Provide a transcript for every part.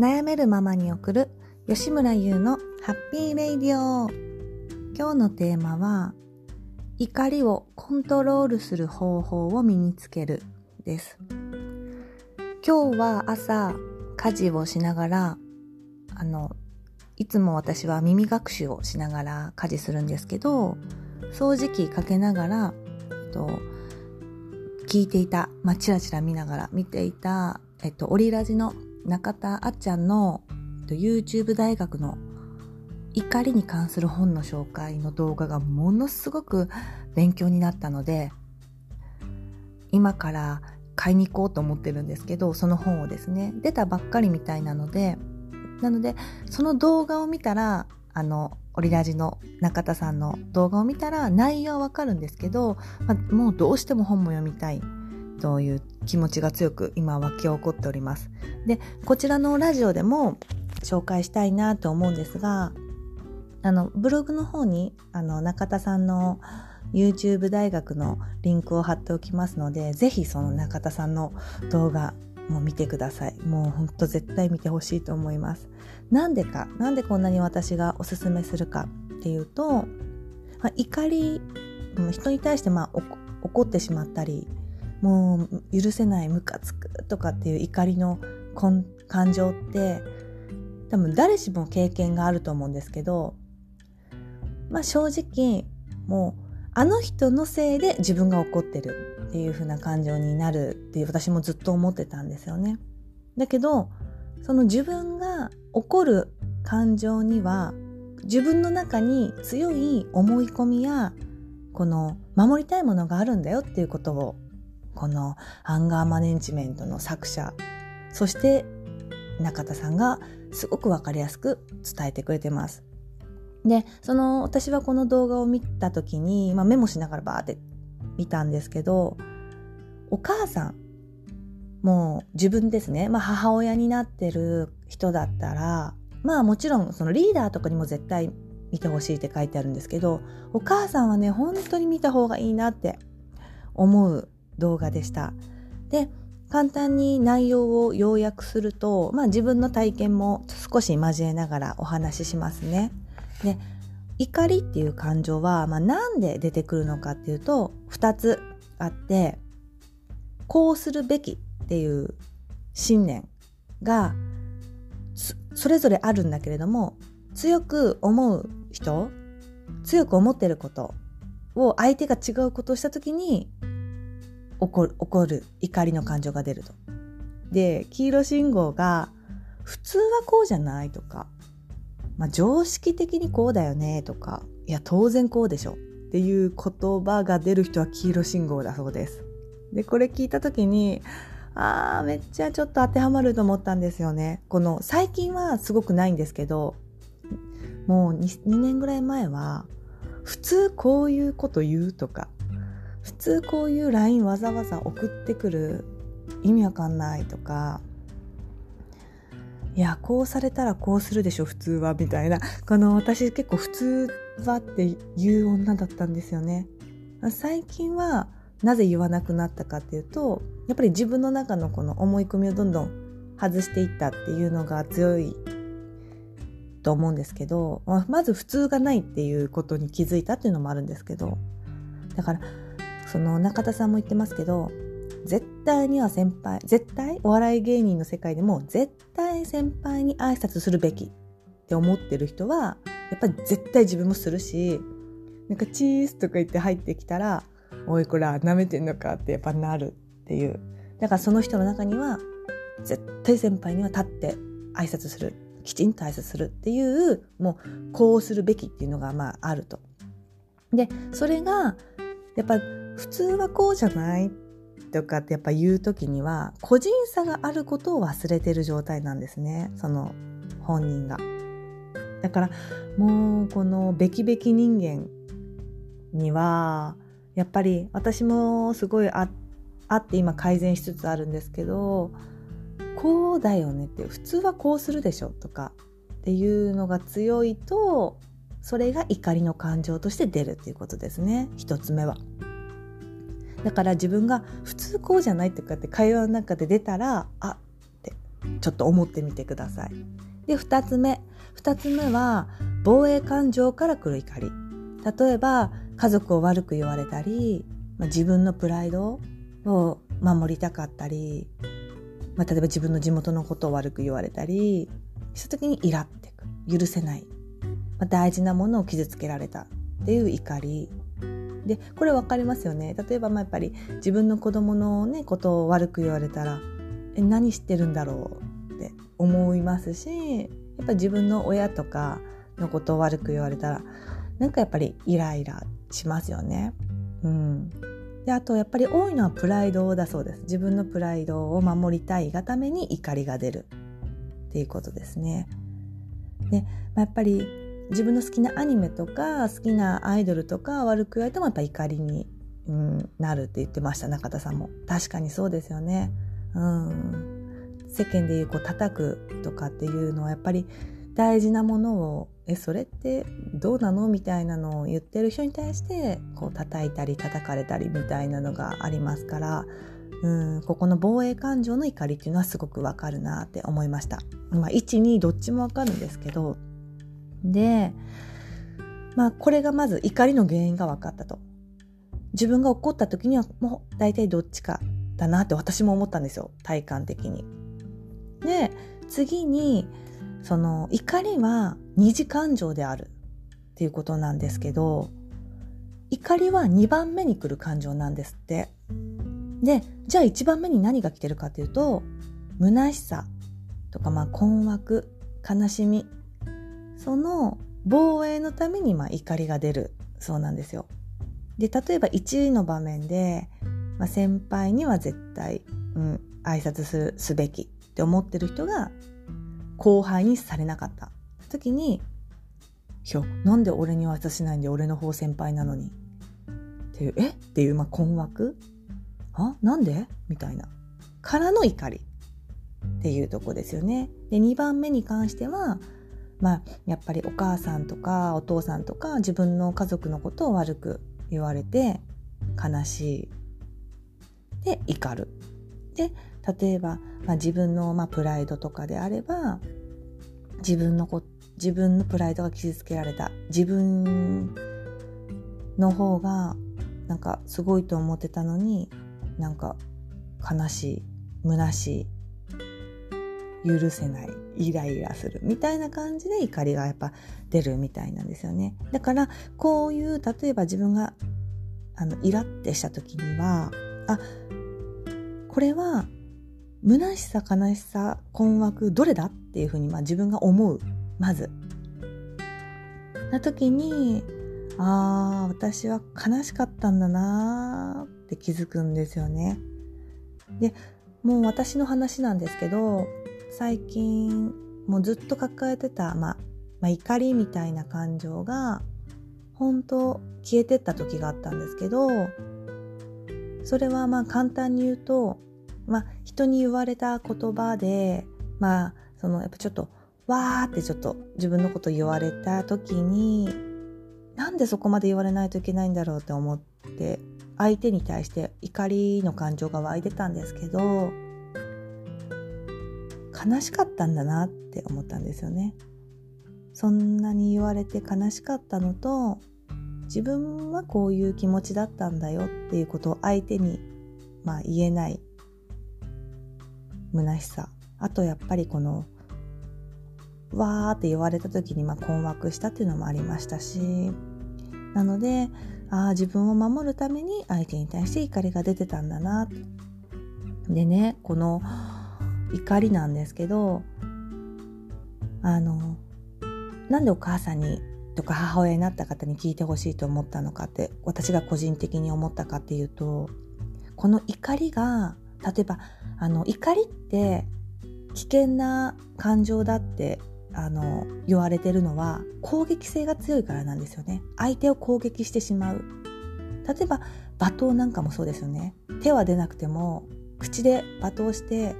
悩めるままに送る吉村優のハッピーレイディオ。今日のテーマは怒りをコントロールする方法を身につけるです。今日は朝家事をしながらあのいつも私は耳学習をしながら家事するんですけど掃除機かけながら、えっと、聞いていた、まあ、チラチラ見ながら見ていた、えっと、オリラジの中田あっちゃんの、YouTube 大学の怒りに関する本の紹介の動画がものすごく勉強になったので今から買いに行こうと思ってるんですけどその本をですね出たばっかりみたいなのでなのでその動画を見たらあのオリラジの中田さんの動画を見たら内容はわかるんですけど、まあ、もうどうしても本も読みたい。という気持ちが強く今湧き起こっております。で、こちらのラジオでも紹介したいなと思うんですが、あの、ブログの方に、あの、中田さんの YouTube 大学のリンクを貼っておきますので、ぜひその中田さんの動画も見てください。もうほんと絶対見てほしいと思います。なんでか、なんでこんなに私がおすすめするかっていうと、まあ、怒り、人に対してまあ怒ってしまったり、もう許せないムカつくとかっていう怒りの感情って多分誰しも経験があると思うんですけどまあ正直もうあの人のせいで自分が怒ってるっていう風な感情になるっていう私もずっと思ってたんですよね。だけどその自分が怒る感情には自分の中に強い思い込みやこの守りたいものがあるんだよっていうことをこのアンガーマネジメントの作者そして中田さんがすごくわかりやすく伝えてくれてます。でその私はこの動画を見た時に、まあ、メモしながらバーって見たんですけどお母さんもう自分ですね、まあ、母親になってる人だったらまあもちろんそのリーダーとかにも絶対見てほしいって書いてあるんですけどお母さんはね本当に見た方がいいなって思う動画でした。で簡単に内容を要約すると、まあ、自分の体験も少し交えながらお話ししますね。で怒りっていう感情は、まあ、なんで出てくるのかっていうと2つあってこうするべきっていう信念がそれぞれあるんだけれども強く思う人強く思ってることを相手が違うことをした時に怒る怒る怒りの感情が出ると。で黄色信号が普通はこうじゃないとか、まあ、常識的にこうだよねとかいや当然こうでしょっていう言葉が出る人は黄色信号だそうです。でこれ聞いた時にあーめっちゃちょっと当てはまると思ったんですよね。この最近はすごくないんですけどもう 2, 2年ぐらい前は普通こういうこと言うとか普通こういう LINE わざわざ送ってくる意味わかんないとかいやこうされたらこうするでしょ普通はみたいな。この私結構普通はっていう女だったんですよね。最近はなぜ言わなくなったかっていうとやっぱり自分の中のこの思い込みをどんどん外していったっていうのが強いと思うんですけどまず普通がないっていうことに気づいたっていうのもあるんですけど。だからその中田さんも言ってますけど絶対には先輩絶対お笑い芸人の世界でも絶対先輩に挨拶するべきって思ってる人はやっぱり絶対自分もするしなんかチーズとか言って入ってきたらおいこら舐めてんのかってやっぱなるっていうだからその人の中には絶対先輩には立って挨拶するきちんと挨拶するっていうもうこうするべきっていうのがまああると。でそれがやっぱ普通はこうじゃないとかってやっぱ言う時には個人差があることを忘れてる状態なんですねその本人が。だからもうこのべきべき人間にはやっぱり私もすごいああって今改善しつつあるんですけどこうだよねって普通はこうするでしょとかっていうのが強いとそれが怒りの感情として出るっていうことですね一つ目は。だから自分が普通こうじゃないとかって会話の中で出たらあってちょっと思ってみてください。で、二つ目。二つ目は、防衛感情から来る怒り。例えば、家族を悪く言われたり、まあ、自分のプライドを守りたかったり、まあ、例えば自分の地元のことを悪く言われたりした時にイラってく許せない、まあ、大事なものを傷つけられたっていう怒りでこれ分かりますよね例えばまあやっぱり自分の子供のねことを悪く言われたらえ何知ってるんだろうって思いますしやっぱ自分の親とかのことを悪く言われたらなんかやっぱりイライラしますよね。うん、であとやっぱり多いのはプライドだそうです自分のプライドを守りたいがために怒りが出るっていうことですね。で、まあ、やっぱり自分の好きなアニメとか好きなアイドルとか悪く言われてもやっぱ怒りに、うん、なるって言ってました中田さんも確かにそうですよね。うん、世間でいうこう叩くとかっていうのはやっぱり大事なものをえそれってどうなのみたいなのを言ってる人に対してこう叩いたり叩かれたりみたいなのがありますからうんここの防衛感情の怒りっていうのはすごくわかるなって思いました。まあ、12どっちもわかるんですけどでまあこれがまず怒りの原因が分かったと。自分が怒った時にはもう大体どっちかだなって私も思ったんですよ体感的に。で次にその怒りは二次感情であるっていうことなんですけど怒りは2番目に来る感情なんですって。でじゃあ1番目に何が来てるかというと虚しさとかまあ困惑悲しみその防衛のためにまあ怒りが出る。そうなんですよ。で例えば1の場面で、まあ、先輩には絶対、うん、挨拶するすべきって思ってる人が後輩にされなかった。時に「ひょなんで俺には挨拶しないんで俺の方先輩なのに」っていう「え？っ?」ていう、まあ、困惑？あ？なんで？みたいな。からの怒りっていうとこですよね。で2番目に関してはまあやっぱりお母さんとかお父さんとか自分の家族のことを悪く言われて悲しい。で怒る。で例えば、まあ、自分の、まあ、プライドとかであれば自分のこ自分のプライドが傷つけられた。自分の方がなんかすごいと思ってたのになんか悲しい。虚しい。許せないイライラするみたいな感じで怒りがやっぱ出るみたいなんですよね。だからこういう例えば自分があのイラってした時にはあこれは虚しさ悲しさ困惑どれだっていうふうにまあ自分が思うまず。な時にああ私は悲しかったんだなって気づくんですよね。でもう私の話なんですけど最近もうずっと抱えてた、まあ、まあ、怒りみたいな感情が本当消えてった時があったんですけどそれはまあ簡単に言うとまあ、人に言われた言葉で、まあ、その、やっぱちょっと、わーってちょっと自分のこと言われた時に、なんでそこまで言われないといけないんだろうって思って、相手に対して怒りの感情が湧いてたんですけど、悲しかったんだなって思ったんですよね。そんなに言われて悲しかったのと、自分はこういう気持ちだったんだよっていうことを相手に、まあ、言えない虚しさあとやっぱりこのわーって言われた時にま困惑したっていうのもありましたしなのでああ自分を守るために相手に対して怒りが出てたんだなでねこの怒りなんですけどあのなんでお母さんにとか母親になった方に聞いてほしいと思ったのかって私が個人的に思ったかっていうとこの怒りが例えばあの怒りって危険な感情だってあの言われてるのは攻撃性が強いからなんですよね。相手を攻撃してしまう。例えば罵倒なんかもそうですよね。手は出なくても口で罵倒して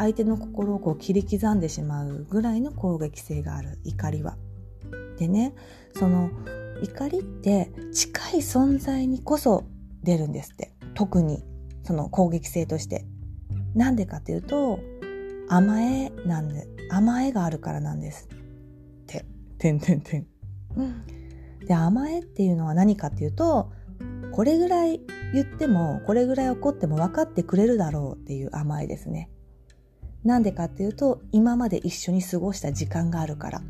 相手の心をこう切り刻んでしまうぐらいの攻撃性がある怒りは。でねその怒りって近い存在にこそ出るんですって。特にその攻撃性として。なんでかっていうと甘えなんで甘えがあるからなんですって。てんてんてん。で甘えっていうのは何かっていうとこれぐらい言ってもこれぐらい怒っても分かってくれるだろうっていう甘えですねなんでかっていうと今まで一緒に過ごした時間があるから。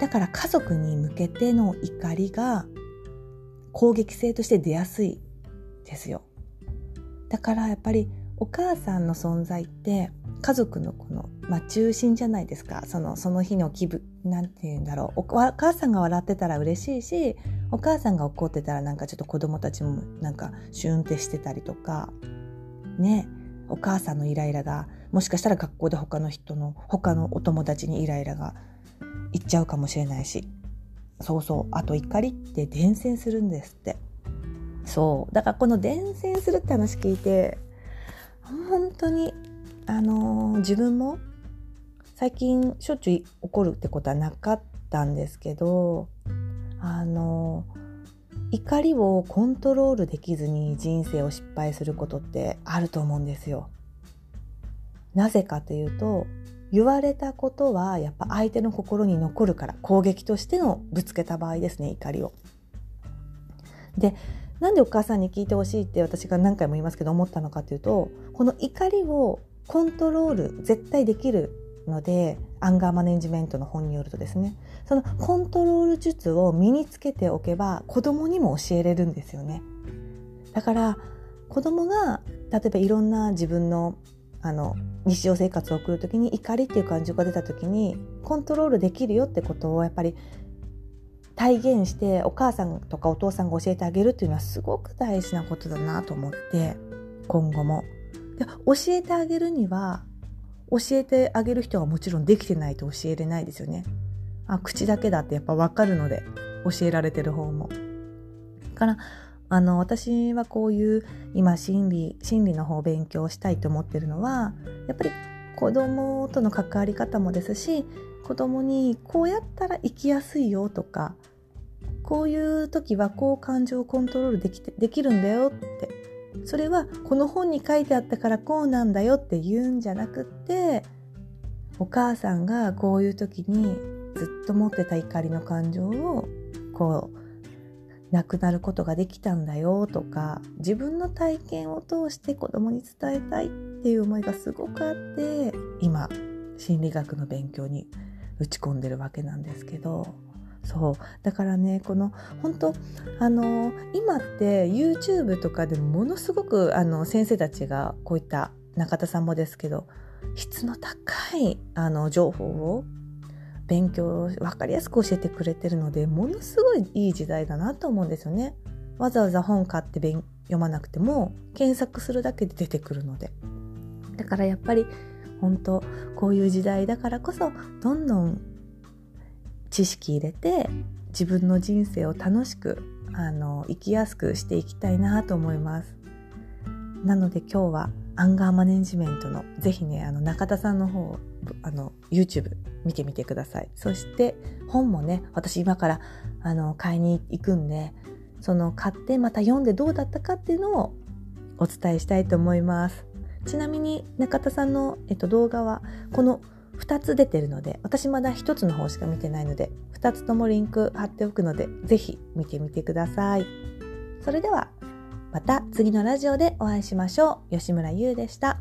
だから家族に向けての怒りが攻撃性として出やすいですよ。だからやっぱりお母さんの存在って家族のこの、まあ、中心じゃないですか。そのその日の気分なんて言うんだろう。お母さんが笑ってたら嬉しいしお母さんが怒ってたらなんかちょっと子供たちもなんかシュンってしてたりとか。ね。お母さんのイライラがもしかしたら学校で他の人の他のお友達にイライラがいっちゃうかもしれないしそうそうあと怒りって伝染するんですって。そう。だからこの伝染するって話聞いて本当にあのー、自分も最近しょっちゅう怒るってことはなかったんですけどあのー、怒りをコントロールできずに人生を失敗することってあると思うんですよ。なぜかというと言われたことはやっぱ相手の心に残るから攻撃としてのぶつけた場合ですね怒りを。でなんでお母さんに聞いてほしいって私が何回も言いますけど思ったのかというとこの怒りをコントロール絶対できるのでアンガーマネジメントの本によるとですねそのコントロール術を身につけておけば子供にも教えれるんですよねだから子供が例えばいろんな自分のあの日常生活を送る時に怒りっていう感情が出た時にコントロールできるよってことをやっぱり体現してお母さんとかお父さんが教えてあげるっていうのはすごく大事なことだなと思って今後も。で教えてあげるには教えてあげる人がもちろんできてないと教えれないですよね。あ口だけだってやっぱ分かるので教えられてる方も。だからあの私はこういう今心理心理の方を勉強したいと思ってるのはやっぱり子供との関わり方もですし子供にこうやったら生きやすいよとかこういう時はこう感情をコントロールできてできるんだよってそれはこの本に書いてあったからこうなんだよって言うんじゃなくってお母さんがこういう時にずっと持ってた怒りの感情をこうなくなることができたんだよとか自分の体験を通して子供に伝えたいっていう思いがすごくあって今心理学の勉強に打ち込んでるわけなんですけどそうだからねこの本当あの今って YouTube とかでものすごくあの先生たちがこういった中田さんもですけど質の高いあの情報を勉強分かりやすく教えてくれてるのでものすごいいい時代だなと思うんですよね。わざわざ本買って読まなくても検索するだけで出てくるのでだからやっぱり本当こういう時代だからこそどんどん知識入れて自分の人生を楽しくあの生きやすくしていきたいなと思います。なので今日はアンガーマネジメントのぜひねあの中田さんの方あの YouTube 見てみてください。そして本もね私今からあの買いに行くんでその買ってまた読んでどうだったかっていうのをお伝えしたいと思います。ちなみに中田さんの、えっと、動画はこの2つ出てるので私まだ1つの方しか見てないので2つともリンク貼っておくので是非見てみてくださいそれではまた次のラジオでお会いしましょう吉村優でした。